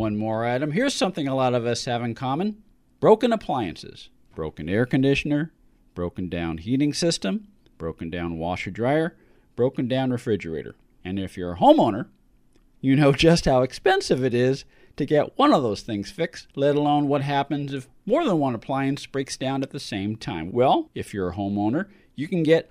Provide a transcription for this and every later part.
One more item. Here's something a lot of us have in common broken appliances, broken air conditioner, broken down heating system, broken down washer dryer, broken down refrigerator. And if you're a homeowner, you know just how expensive it is to get one of those things fixed, let alone what happens if more than one appliance breaks down at the same time. Well, if you're a homeowner, you can get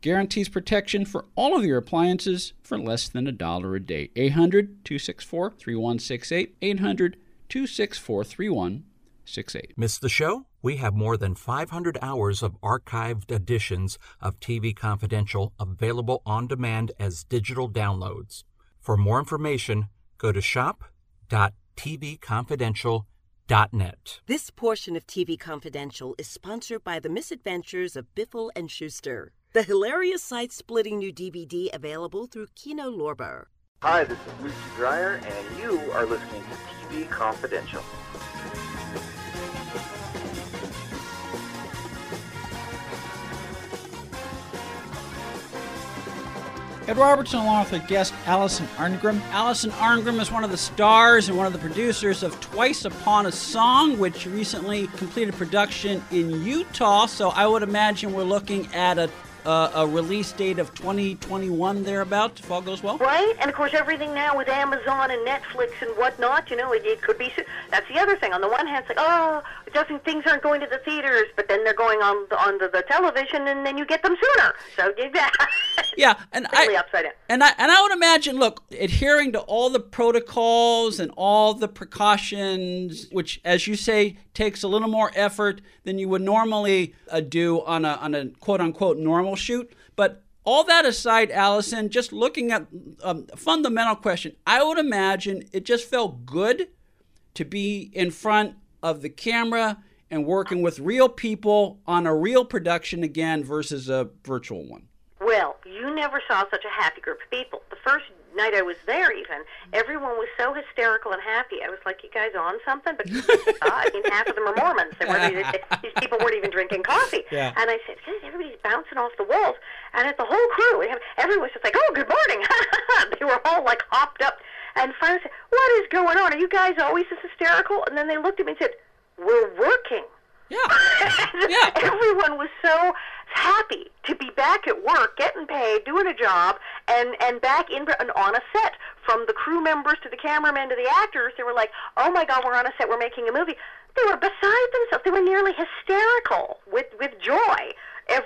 guarantees protection for all of your appliances for less than a dollar a day. 800 264 3168. 800 264 3168. Miss the show? We have more than 500 hours of archived editions of TV Confidential available on demand as digital downloads. For more information, go to shop.tvconfidential.net. This portion of TV Confidential is sponsored by The Misadventures of Biffle and Shooster, the hilarious side-splitting new DVD available through Kino Lorber. Hi, this is Lucy Dreyer, and you are listening to TV Confidential. Ed Robertson, along with our guest Allison Arngrim. Allison Arngrim is one of the stars and one of the producers of Twice Upon a Song, which recently completed production in Utah. So I would imagine we're looking at a uh, a release date of 2021 thereabout, if all goes well. Right, and of course everything now with Amazon and Netflix and whatnot, you know, it, it could be. That's the other thing. On the one hand, it's like, oh, doesn't things aren't going to the theaters, but then they're going on the, on the, the television, and then you get them sooner. So yeah, yeah, and really I upside down. and I and I would imagine, look, adhering to all the protocols and all the precautions, which, as you say, takes a little more effort than you would normally uh, do on a on a quote unquote normal shoot. But all that aside, Allison, just looking at um, a fundamental question, I would imagine it just felt good to be in front of the camera and working with real people on a real production again versus a virtual one. Well, you never saw such a happy group of people. The first night I was there, even everyone was so hysterical and happy. I was like, "You guys on something?" But I mean, half of them are Mormons. They weren't, these people weren't even drinking coffee. Yeah. And I said, "Everybody's bouncing off the walls." And at the whole crew, everyone was just like, "Oh, good morning." they were all like hopped up. And finally, said, "What is going on? Are you guys always this hysterical?" And then they looked at me and said, "We're working." Yeah. Yeah. Everyone was so happy to be back at work, getting paid, doing a job, and and back in and on a set. From the crew members to the cameramen to the actors, they were like, "Oh my God, we're on a set. We're making a movie." They were beside themselves. They were nearly hysterical with with joy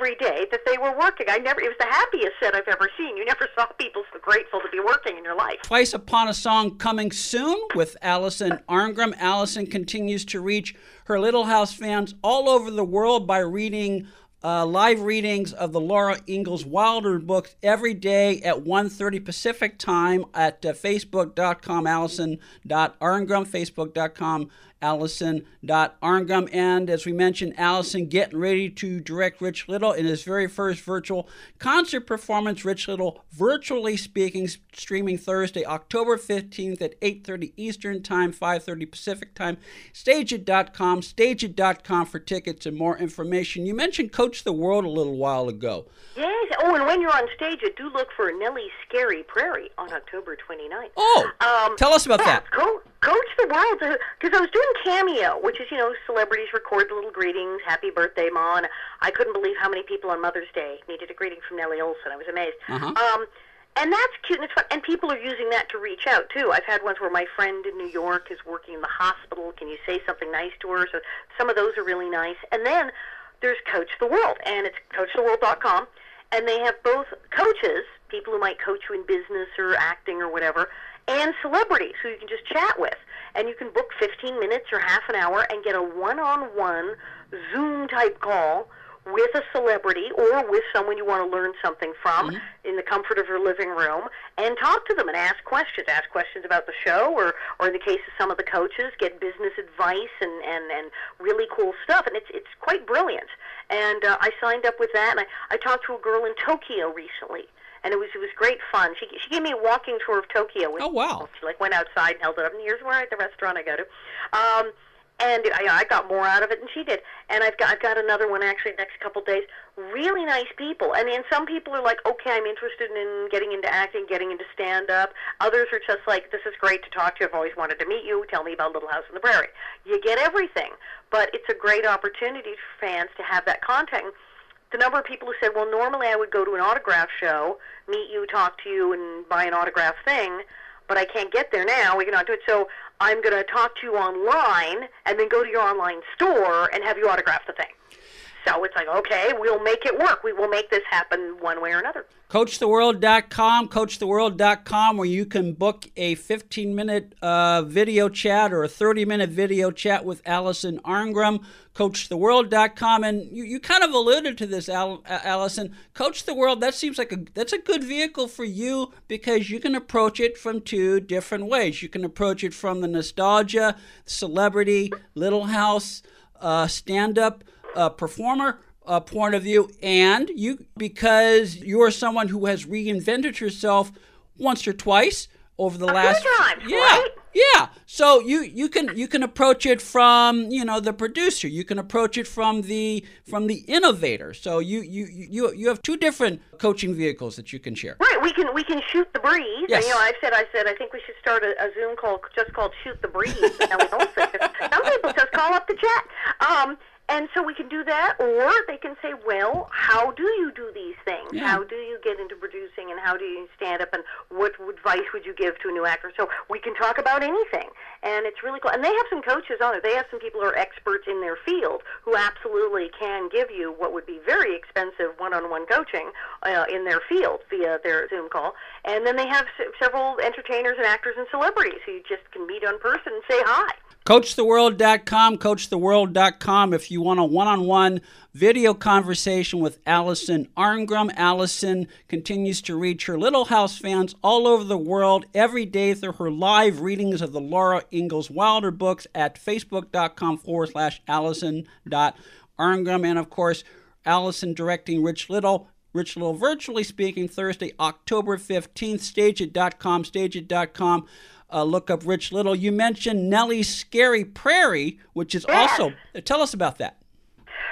every day that they were working. I never. It was the happiest set I've ever seen. You never saw people so grateful to be working in your life. Twice Upon a Song coming soon with Allison Arngrim. Allison continues to reach her Little House fans all over the world by reading uh, live readings of the Laura Ingalls Wilder books every day at 1.30 Pacific time at uh, facebook.com allison.arngrim, facebook.com allison.arngrim. And as we mentioned, Allison getting ready to direct Rich Little in his very first virtual concert performance, Rich Little virtually speaking, streaming Thursday, October 15th at 8.30 Eastern Time, 5.30 Pacific Time. Stageit.com, stageit.com for tickets and more information. You mentioned Coach the World a little while ago. Yes. Oh, and when you're on stage, do look for Nellie's Scary Prairie on October 29th. Oh, Um, tell us about yeah, that. Co- Coach the World, because I was doing Cameo, which is, you know, celebrities record little greetings, happy birthday, Ma, and I couldn't believe how many people on Mother's Day needed a greeting from Nellie Oleson. I was amazed. Uh-huh. Um, and that's cute and it's fun. And people are using that to reach out, too. I've had ones where my friend in New York is working in the hospital. Can you say something nice to her? So some of those are really nice. And then there's Coach the World, and it's coachtheworld.com. And they have both coaches, people who might coach you in business or acting or whatever, and celebrities who you can just chat with. And you can book 15 minutes or half an hour and get a one on one Zoom type call with a celebrity or with someone you want to learn something from in the comfort of your living room and talk to them and ask questions. Ask questions about the show or, or in the case of some of the coaches, get business advice and, and, and really cool stuff. And it's, it's quite brilliant. And uh, I signed up with that and I, I talked to a girl in Tokyo recently. And it was it was great fun. She she gave me a walking tour of Tokyo. With, Oh, wow. She like went outside and held it up. And here's where at the restaurant I go to. Um, and I, I got more out of it than she did. And I've got I've got another one actually next couple days. Really nice people. I mean, some people are like, okay, I'm interested in getting into acting, getting into stand up. Others are just like, this is great to talk to. I've always wanted to meet you. Tell me about Little House on the Prairie. You get everything, but it's a great opportunity for fans to have that contact. The number of people who said, well, normally I would go to an autograph show, meet you, talk to you, and buy an autograph thing but I can't get there now. We cannot do it. So I'm going to talk to you online and then go to your online store and have you autograph the thing. So it's like, okay, we'll make it work. We will make this happen one way or another. CoachTheWorld.com, CoachTheWorld.com, where you can book a 15 minute uh, video chat or a 30 minute video chat with Allison Arngrim. CoachTheWorld.com, and you, you kind of alluded to this, Al- Allison. Coach the World, that seems like a that's a good vehicle for you because you can approach it from two different ways. You can approach it from the nostalgia, celebrity, Little House, uh, stand up uh, performer uh, point of view, and you because you are someone who has reinvented yourself once or twice over the A few last times, yeah right? yeah so you you can you can approach it from you know the producer you can approach it from the from the innovator so you you you you have two different coaching vehicles that you can share Right, we can we can shoot the breeze. Yes. And, you know, I've said I said I think we should start a, a Zoom call just called Shoot the Breeze. now we it. Some people just call up the chat. Um, and so we can do that, or they can say, "Well, how do you do these things? Yeah. How do you get into producing, and how do you stand up? And what advice would you give to a new actor?" So we can talk about anything, and it's really cool. And they have some coaches on it. They have some people who are experts in their field who absolutely can give you what would be very expensive one-on-one coaching uh, in their field via their Zoom call. And then they have s- several entertainers and actors and celebrities who you just can meet on person and say hi. CoachTheWorld.com, CoachTheWorld.com. If you want a one on one video conversation with Allison Arngrim, Allison continues to reach her Little House fans all over the world every day through her live readings of the Laura Ingalls Wilder books at Facebook.com forward slash Allison dot Arngrim. And of course, Allison directing Rich Little. Rich Little virtually speaking Thursday, October 15th, stageit.com, stageit.com. Uh, look up Rich Little. You mentioned Nellie's Scary Prairie, which is Yes. also. Tell us about that.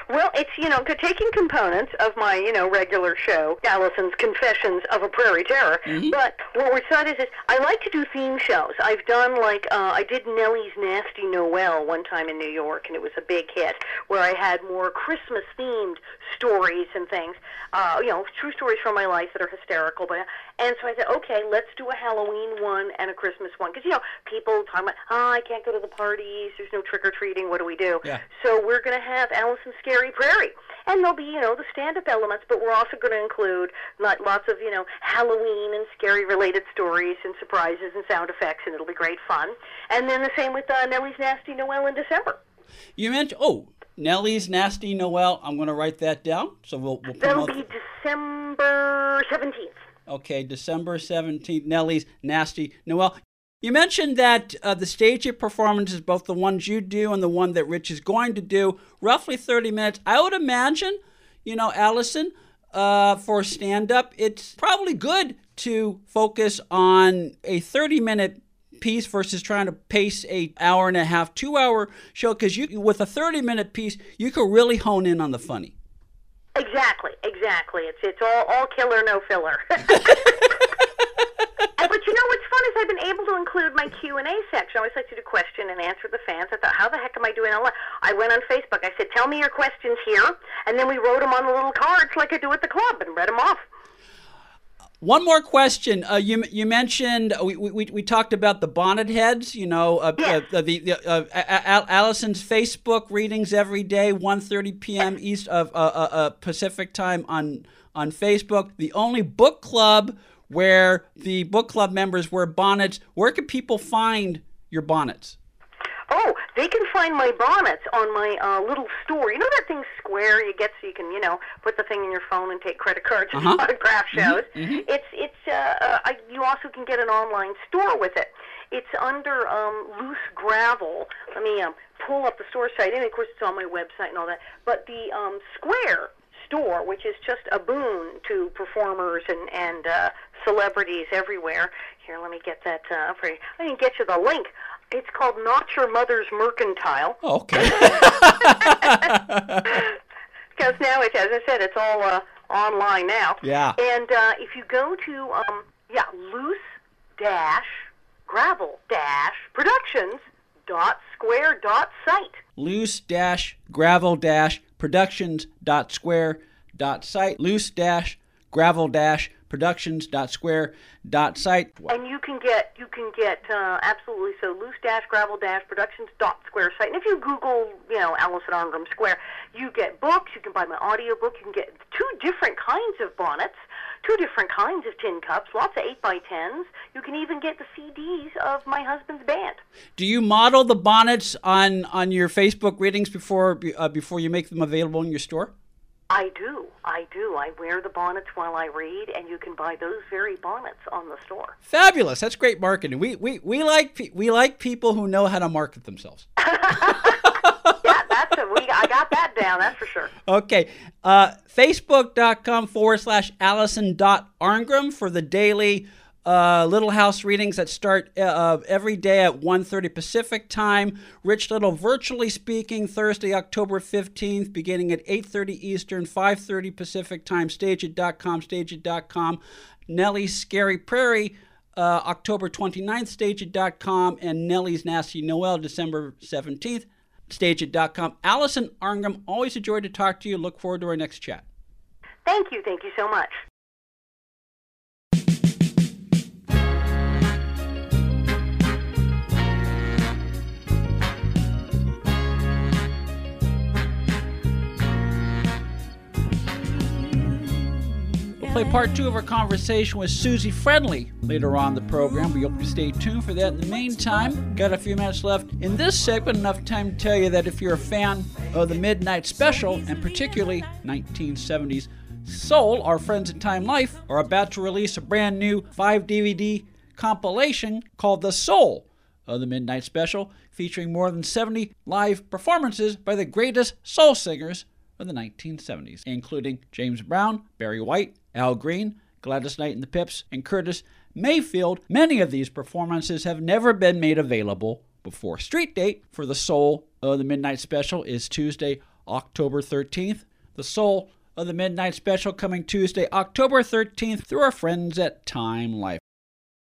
Well, it's you know taking components of my you know regular show, Allison's Confessions of a Prairie Terror. But what we're decided is I like to do theme shows. I've done like uh, I did Nellie's Nasty Noel one time in New York, and it was a big hit where I had more Christmas themed stories and things. Uh, you know, true stories from my life that are hysterical. But and so I said, okay, let's do a Halloween one and a Christmas one because you know people talk about, oh, I can't go to the parties. There's no trick or treating. What do we do? Yeah. So we're going to have Allison's Scary Prairie. And there'll be, you know, the stand-up elements, but we're also going to include lot, lots of, you know, Halloween and scary-related stories and surprises and sound effects, and it'll be great fun. And then the same with uh, Nellie's Nasty Noel in December. You mentioned, oh, Nellie's Nasty Noel. I'm going to write that down. So we'll, we'll That'll promote. be December 17th. Okay, December 17th, Nellie's Nasty Noel. You mentioned that uh, the stage of performances, both the ones you do and the one that Rich is going to do, roughly 30 minutes. I would imagine, you know, Allison, uh, for stand up, it's probably good to focus on a 30 minute piece versus trying to pace a hour and a half, two hour show because you with a 30 minute piece, you could really hone in on the funny. Exactly, exactly. It's it's all all killer, no filler. But you know what's fun is I've been able to include my Q and A section. I always like to do question and answer the fans. I thought, how the heck am I doing all that? I went on Facebook. I said, tell me your questions here, and then we wrote them on the little cards like I do at the club and read them off. One more question. Uh, you you mentioned uh, we, we, we talked about the bonnet heads. You know, uh, Yes. uh, the, the uh, A- A- Allison's Facebook readings every day, 1.30 p.m. East of uh, uh, uh, Pacific time on on Facebook. The only book club where the book club members wear bonnets. Where can people find your bonnets? Oh, they can find my bonnets on my uh, little store. You know that thing Square you get so you can, you know, put the thing in your phone and take credit cards Uh-huh. and autograph shows. It's it's uh, uh, I, you also can get an online store with it. It's under um, Loose Gravel. Let me um, pull up the store site, and of course it's on my website and all that. But the um, Square store, which is just a boon to performers and and uh, celebrities everywhere. Here, let me get that uh, for you. I can get you the link. It's called Not Your Mother's Mercantile. Oh, okay. Because now, it's, as I said, it's all uh, online now. Yeah. And uh, if you go to, um, yeah, loose dash gravel dash productions dot square dot site. loose dash gravel dash productions dot square dot site loose dash gravel dash productions dot square dot site And you can get you can get uh, absolutely so loose dash gravel dash productions dot square site. And if you Google you know Allison Arngrim Square, you get books. You can buy my audiobook. You can get two different kinds of bonnets, two different kinds of tin cups, lots of eight by tens. You can even get the CDs of my husband's band. do you model the bonnets on on your facebook readings before uh, before you make them available in your store I do. I do. I wear the bonnets while I read, and you can buy those very bonnets on the store. fabulous that's great marketing we we, we like we like people who know how to market themselves yeah, that's a, we. I got that down. That's for sure. Okay. Uh, Facebook.com forward slash Allison dot Arngrim for the daily uh, Little House readings that start uh, uh, every day at 1.30 Pacific time. Rich Little virtually speaking Thursday, October 15th, beginning at 8.30 Eastern, 5.30 Pacific time. Stageit.com, stageit.com. Nellie's Scary Prairie, uh, October 29th, stageit.com. And Nellie's Nasty Noel, December 17th stageit.com. Allison Arngrim, always a joy to talk to you. Look forward to our next chat. Thank you. Thank you so much. We'll play part two of our conversation with Susie Friendly later on the program. We hope you stay tuned for that. In the meantime, got a few minutes left in this segment, enough time to tell you that if you're a fan of the Midnight Special, and particularly 1970s Soul, our friends at Time Life are about to release a brand new 5 DVD compilation called The Soul of the Midnight Special, featuring more than 70 live performances by the greatest soul singers of the 1970s, including James Brown, Barry White, Al Green, Gladys Knight and the Pips, and Curtis Mayfield. Many of these performances have never been made available before. Street date for The Soul of the Midnight Special is Tuesday, October 13th. The Soul of the Midnight Special coming Tuesday, October 13th through our friends at Time Life.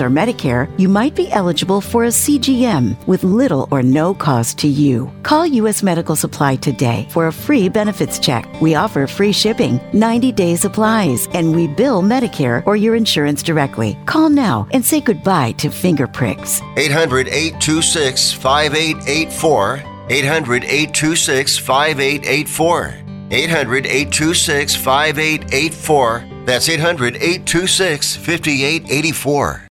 or Medicare, you might be eligible for a CGM with little or no cost to you. Call U.S. Medical Supply today for a free benefits check. We offer free shipping, 90 day supplies, and we bill Medicare or your insurance directly. Call now and say goodbye to finger pricks. 800 826 5884. 800 826 5884. 800 826 5884. That's 800 826 5884.